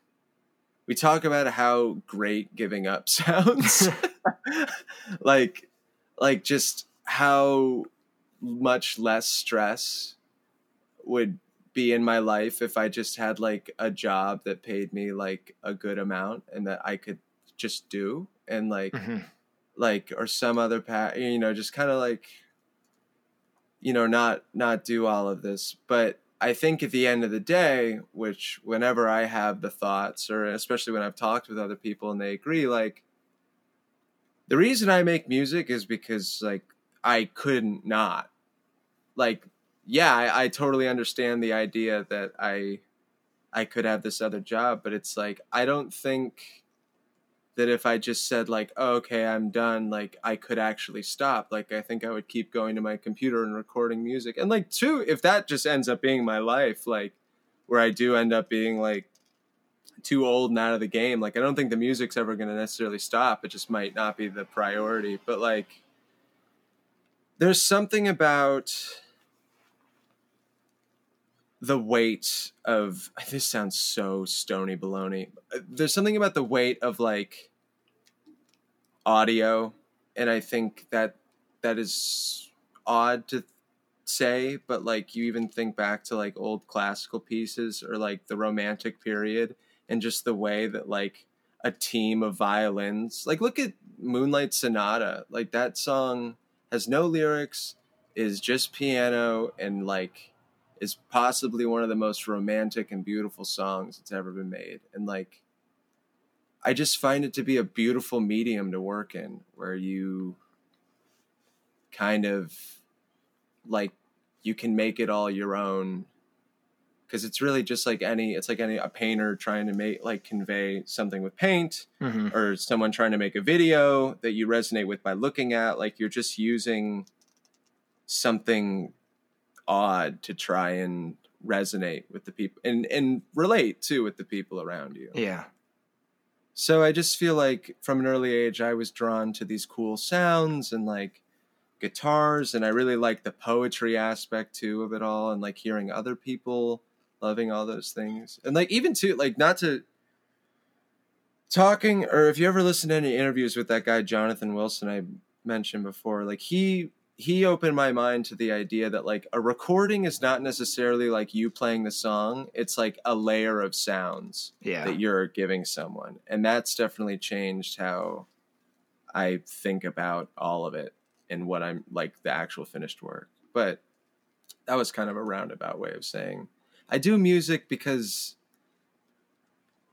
we talk about how great giving up sounds. like, like just how much less stress would be in my life if I just had like a job that paid me like a good amount and that I could just do and like Mm-hmm. like or some other path you know just kind of like you know not not do all of this but I think at the end of the day which whenever I have the thoughts or especially when I've talked with other people and they agree like the reason I make music is because like I couldn't not like yeah, I, I totally understand the idea that I I could have this other job, but it's like I don't think that if I just said like, oh, okay, I'm done, like I could actually stop. Like I think I would keep going to my computer and recording music. And like two, if that just ends up being my life, like where I do end up being like too old and out of the game, like I don't think the music's ever gonna necessarily stop. It just might not be the priority. But like there's something about the weight of this sounds so stony baloney. Uh, there's something about the weight of like audio, and I think that that is odd to say, but like you even think back to like old classical pieces or like the romantic period and just the way that like a team of violins like look at Moonlight Sonata like that song has no lyrics is just piano and like is possibly one of the most romantic and beautiful songs that's ever been made. And like, I just find it to be a beautiful medium to work in where you kind of like, you can make it all your own. Cause it's really just like any, it's like any, a painter trying to make, like convey something with paint Mm-hmm. or someone trying to make a video that you resonate with by looking at. Like you're just using something odd to try and resonate with the people and and relate too with the people around you. Yeah. So I just feel like from an early age I was drawn to these cool sounds and like guitars and I really like the poetry aspect too of it all and like hearing other people loving all those things. And like even too like not to talking or if you ever listen to any interviews with that guy Jonathan Wilson I mentioned before like he he opened my mind to the idea that like a recording is not necessarily like you playing the song it's like a layer of sounds Yeah. that you're giving someone and that's definitely changed how i think about all of it and what i'm like the actual finished work but that was kind of a roundabout way of saying i do music because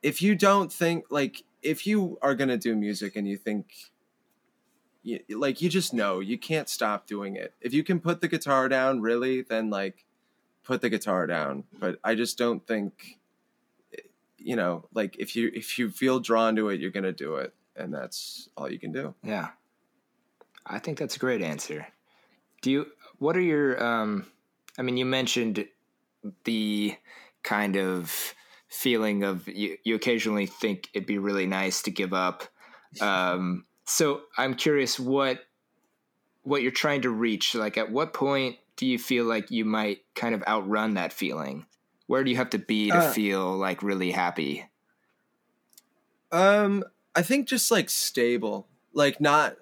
if you don't think like if you are going to do music and you think you, like you just know you can't stop doing it if you can put the guitar down really then like put the guitar down but i just don't think you know like if you if you feel drawn to it you're gonna do it and that's all you can do Yeah. I think that's a great answer. Do you what are your um I mean you mentioned the kind of feeling of you, you occasionally think it'd be really nice to give up. Um so I'm curious what what you're trying to reach like at what point do you feel like you might kind of outrun that feeling? Where do you have to be to Uh, feel like really happy? um i think just like stable like not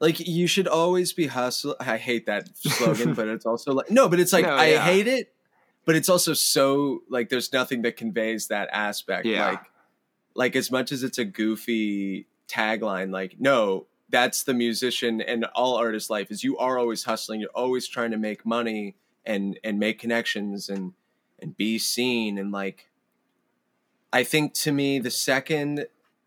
like you should always be hustle i hate that slogan but it's also like no but it's like No, i yeah. hate it but it's also so like there's nothing that conveys that aspect Yeah. like like as much as it's a goofy tagline like no that's the musician and all artist life is you are always hustling you're always trying to make money and and make connections and and be seen and like i think to me the second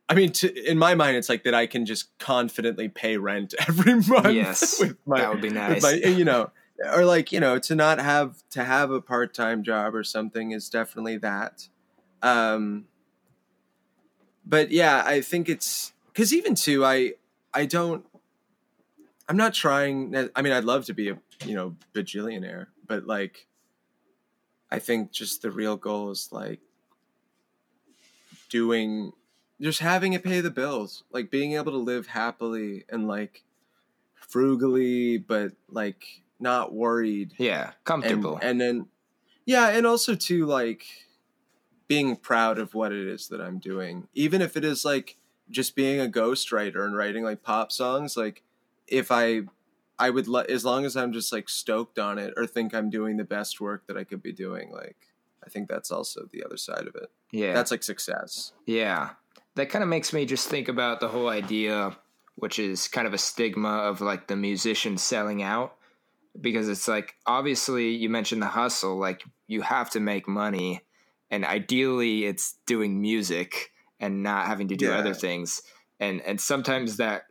i mean to, in my mind it's like that i can just confidently pay rent every month Yes, with my that would be nice. my- you know or like you know to not have to have a part-time job or something is definitely that. Um but yeah i think it's because even too i i don't i'm not trying i mean i'd love to be a you know bajillionaire but like i think just the real goal is like doing just having it pay the bills, like being able to live happily and like frugally, but like not worried Yeah, comfortable. and, and then yeah and also too like being proud of what it is that i'm doing even if it is like just being a ghostwriter and writing like pop songs like if i i would let as long as i'm just like stoked on it or think i'm doing the best work that i could be doing like i think that's also the other side of it yeah, that's like success Yeah. That kind of makes me just think about the whole idea, which is kind of a stigma of like the musician selling out. Because it's like, obviously, you mentioned the hustle, like, you have to make money. And ideally, it's doing music and not having to do Yeah. other things. And, and sometimes that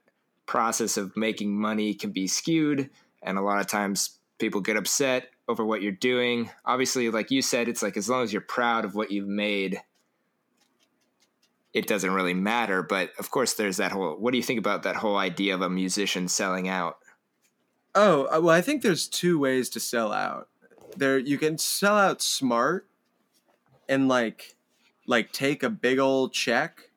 process of making money can be skewed. And a lot of times people get upset over what you're doing. Obviously, like you said, it's like as long as you're proud of what you've made, it doesn't really matter. But of course, there's that whole. What do you think about that whole idea of a musician selling out? Oh, uh, well, I think there's two ways to sell out. There you can sell out smart and like like take a big old check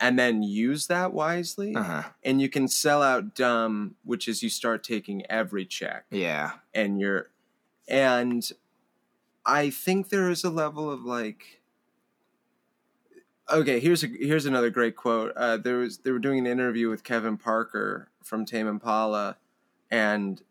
and then use that wisely. Uh huh. And you can sell out dumb, which is you start taking every check Yeah. and you're and I think there is a level of like okay here's a here's another great quote uh, there was they were doing an interview with Kevin Parker from Tame Impala and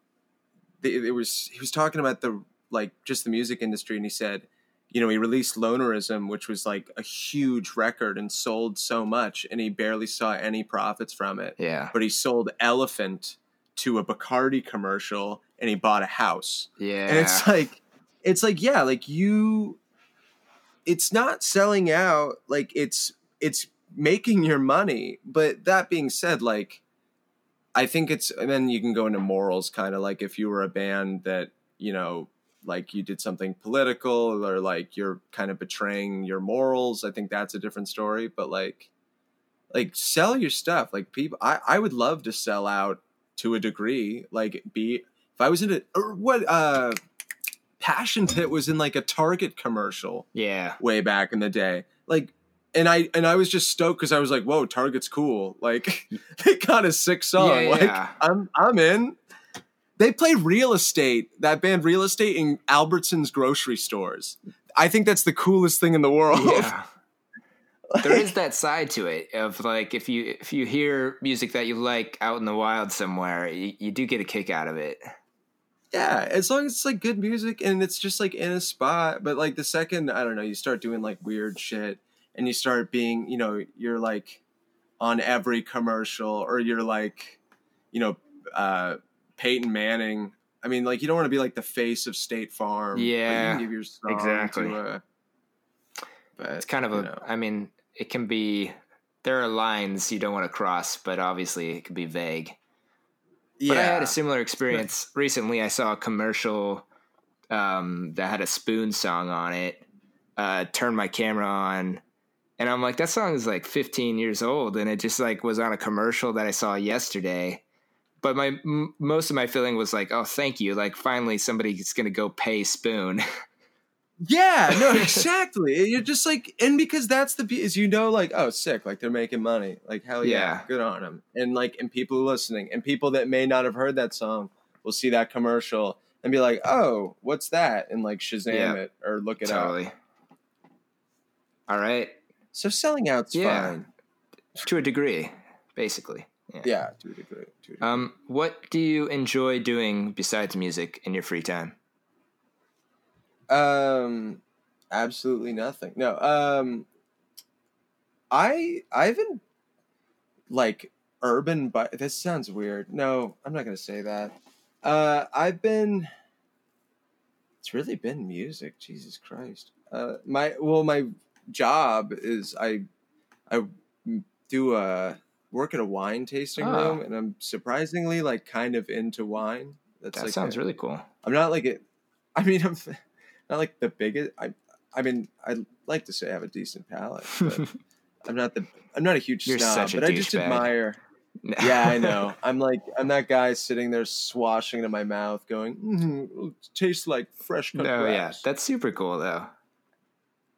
it was he was talking about the like just the music industry and he said you know he released Lonerism which was like a huge record and sold so much and he barely saw any profits from it Yeah. but he sold Elephant to a Bacardi commercial and he bought a house. Yeah. And it's like it's like yeah, like you it's not selling out, like it's it's making your money. But that being said, like I think it's and then you can go into morals kind of like if you were a band that, you know, like you did something political or like you're kind of betraying your morals, I think that's a different story. But like like sell your stuff. Like people I, I would love to sell out to a degree. Like be if I was in a or what uh Passion Pit was in like a Target commercial yeah. way back in the day. Like and I and I was just stoked because I was like, whoa, Target's cool. Like they got a sick song. Yeah, like yeah. I'm I'm in. They play real estate, that band real estate in Albertsons grocery stores. I think that's the coolest thing in the world. Yeah. there is that side to it of like if you if you hear music that you like out in the wild somewhere, you, you do get a kick out of it. Yeah, as long as it's like good music and it's just like in a spot. But like the second, I don't know, you start doing like weird shit and you start being, you know, you're like on every commercial or you're like, you know, uh, Peyton Manning. I mean, like you don't want to be like the face of State Farm. Yeah, give your exactly. A, but It's kind of a. I know. mean, it can be. There are lines you don't want to cross, but obviously it can be vague. yeah. But I had a similar experience recently. I saw a commercial um, that had a spoon song on it. Uh, turned my camera on, and I'm like, that song is like 15 years old, and it just like was on a commercial that I saw yesterday. But my m- most of my feeling was like, oh, thank you. Like finally somebody's gonna go pay Spoon. Yeah, no, exactly. You're just like, and because that's the is you know, like, oh, sick, like they're making money, like hell yeah, Yeah. good on them, and like, and people listening, and people that may not have heard that song will see that commercial and be like, oh, what's that, and like Shazam Yeah. it or look it up. totally. All right, So selling out's Yeah. fine. to a degree, basically. Yeah. Yeah, to a degree. To a degree. Um, what do you enjoy doing besides music in your free time? Um, absolutely nothing. No. Um, I I've been like urban, but this sounds weird. No, I'm not gonna say that. Uh, I've been. It's really been music. Jesus Christ. Uh, my well, my job is I, I do a work at a wine tasting Oh. room, and I'm surprisingly like kind of into wine. That's That like sounds a- really cool. I'm not like it. I mean, I'm not like the biggest. I, I mean, I like to say I have a decent palate, but I'm not the. I'm not a huge You're snob, a but I just douchebag. admire. Yeah, I know. I'm like I'm that guy sitting there swashing into my mouth, going, mm, it "Tastes like fresh cut no, yeah, that's super cool though.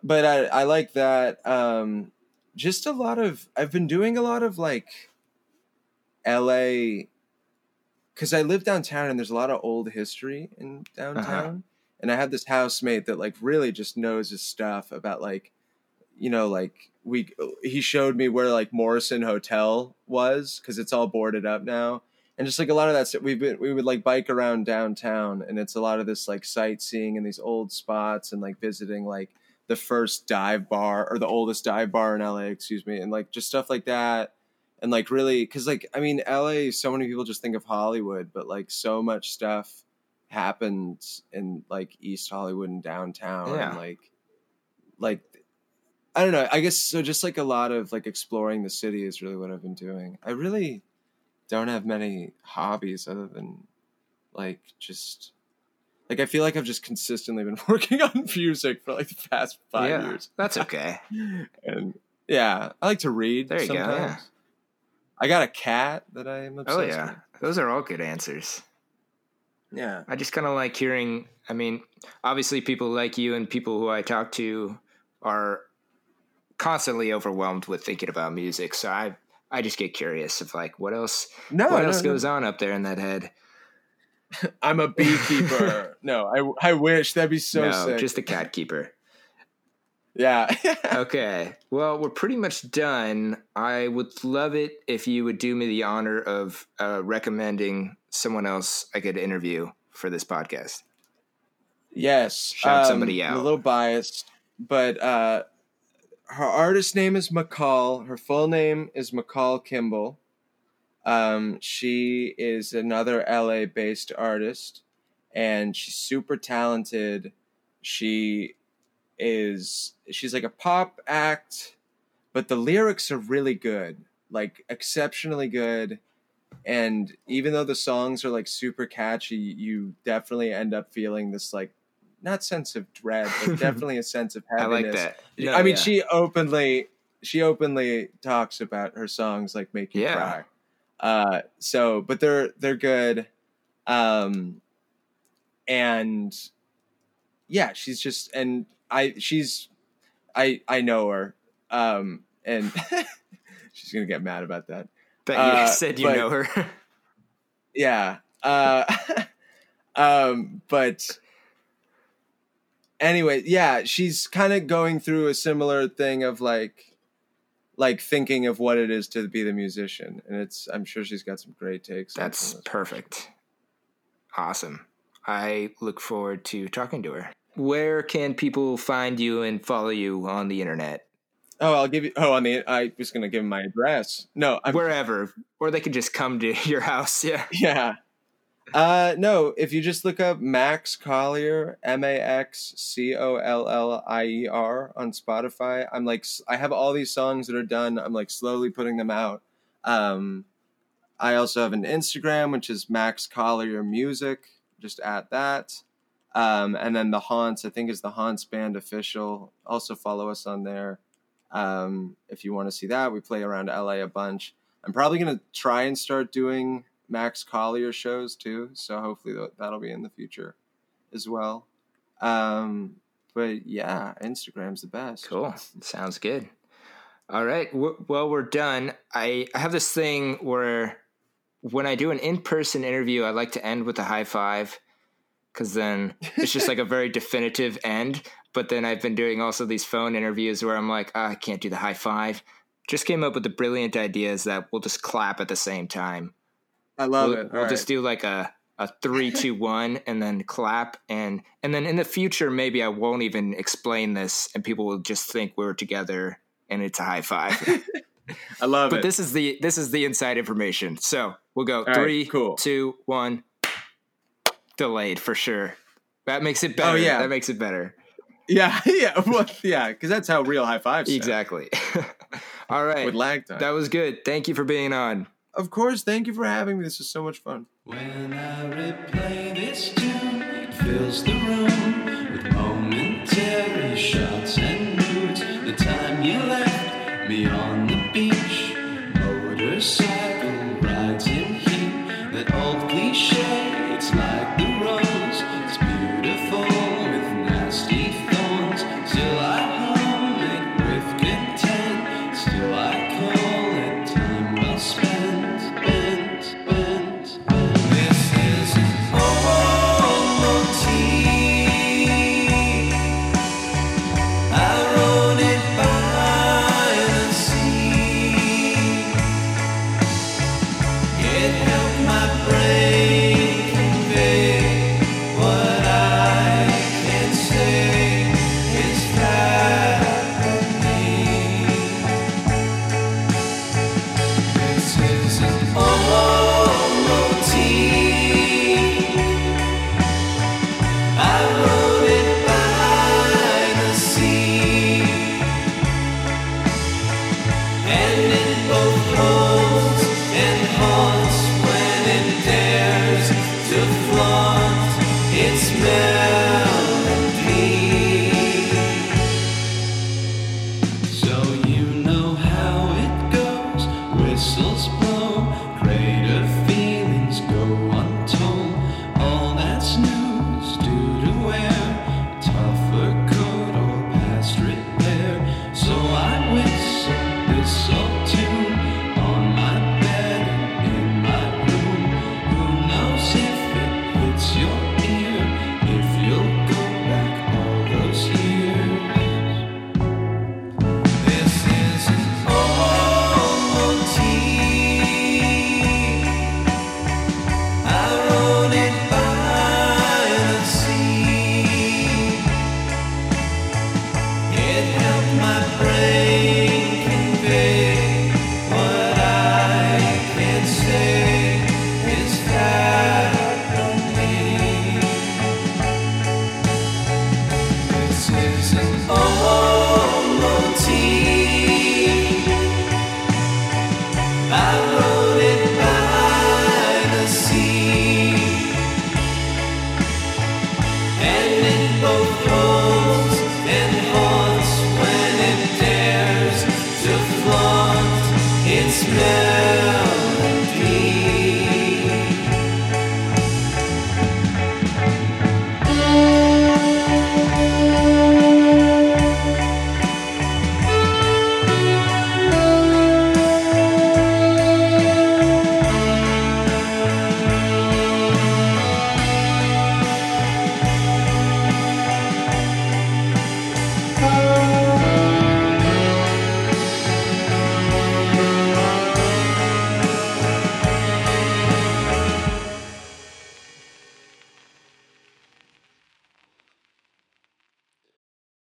But I, I like that. Um, just a lot of I've been doing a lot of like LA cuz I live downtown and there's a lot of old history in downtown and I have this housemate that like really just knows his stuff about like you know like we he showed me where like Morrison Hotel was cuz it's all boarded up now and just like a lot of that stuff we've been we would like bike around downtown and it's a lot of this like sightseeing and these old spots and like visiting like the first dive bar or the oldest dive bar in LA, excuse me, and like just stuff like that. And like really, because like I mean, LA, so many people just think of Hollywood, but like so much stuff happened in like East Hollywood and downtown, Yeah. and like like I don't know. I guess so. Just like a lot of like exploring the city is really what I've been doing. I really don't have many hobbies other than like just like I feel like I've just consistently been working on music for like the past five yeah, years. that's okay. And yeah, I like to read. There you go, yeah. I got a cat that I am oh, obsessed Oh yeah, with. those are all good answers. Yeah. I just kind of like hearing. I mean, obviously, people like you and people who I talk to are constantly overwhelmed with thinking about music. So I, I just get curious of like what else, No, what no, else no. goes on up there in that head. I'm a beekeeper. no, I I wish that'd be so no, sick. just a cat keeper. yeah. okay. Well, we're pretty much done. I would love it if you would do me the honor of uh, recommending someone else I could interview for this podcast. yes. Shout um, somebody I'm out. a little biased, but uh, her artist name is McCall. Her full name is McCall Kimball. Um, she is another LA based artist and she's super talented. She is she's like a pop act, but the lyrics are really good, like exceptionally good. And even though the songs are like super catchy, you definitely end up feeling this like not sense of dread, but definitely a sense of I happiness. like that. No, I mean, yeah. she openly she openly talks about her songs like make you Yeah. cry. Uh, so, but they're they're good, um, and yeah, she's just and I she's I I know her, um, and she's gonna get mad about that. But you uh, said you but- know her. Yeah. Uh, um, but anyway, yeah, she's kind of going through a similar thing of like, like thinking of what it is to be the musician, and it's. I'm sure she's got some great takes. That's perfect. Awesome. I look forward to talking to her. Where can people find you and follow you on the internet? Oh, I'll give you. Oh, on the. I was gonna give him my address. No, I'm. Wherever. Or they could just come to your house. Yeah. Yeah. Uh, no, if you just look up Max Collier, M A X C O L L I E R on Spotify, I'm like, I have all these songs that are done. I'm like slowly putting them out. Um, I also have an Instagram, which is Max Collier Music, just at that. Um, and then the Haunts, I think is the Haunts Band official. Also follow us on there. Um, if you want to see that, we play around LA a bunch. I'm probably gonna try and start doing Max Collier shows too. So hopefully that'll be in the future as well. Um, but yeah, Instagram's the best. Cool. Sounds good. All right. Well, we're done. I, I have this thing where when I do an in person interview, I like to end with a high five because then it's just like a very definitive end. But then I've been doing also these phone interviews where I'm like, ah, I can't do the high five. Just came up with the brilliant ideas that we'll just clap at the same time. I love we'll, it. We'll All just do like a a three, two, one, and then clap, and and then in the future maybe I won't even explain this, and people will just think we're together, and it's a high five. I love but it. But this is the this is the inside information. So we'll go right, three, cool. two, one. Delayed for sure. That makes it oh, better. Oh, yeah. that makes it better. yeah, yeah, well, yeah, because that's how real high fives Exactly. All right, with lag time. that was good. Thank you for being on. Of course, thank you for having me. This is so much fun. When I replay this tune, it fills the room with momentary shots and moods. The time you left me on the beach, motorcycle